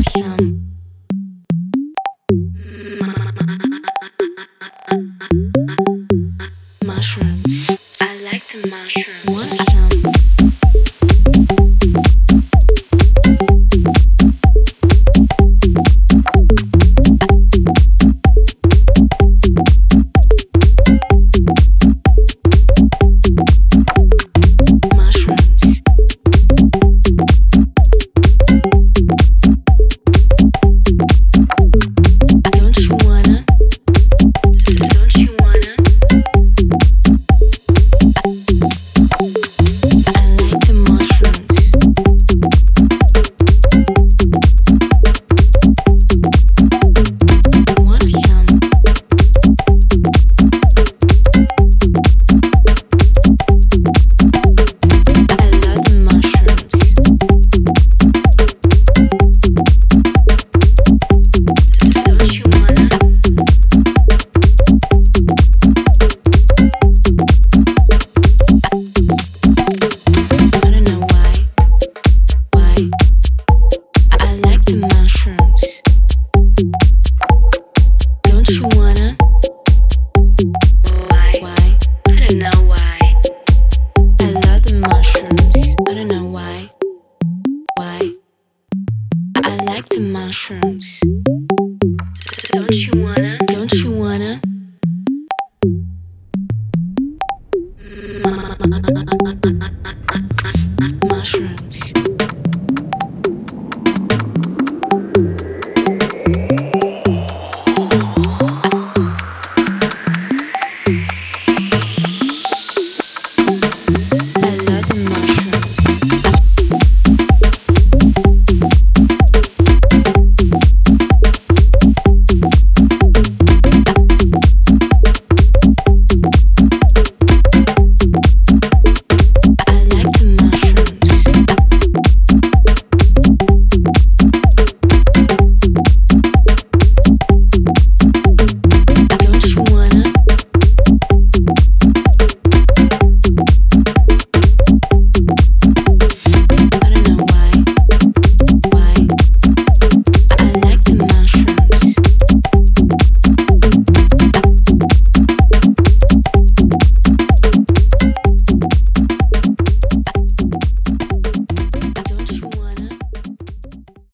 Some? mushrooms. Don't you wanna? Don't you wanna? Mm-hmm.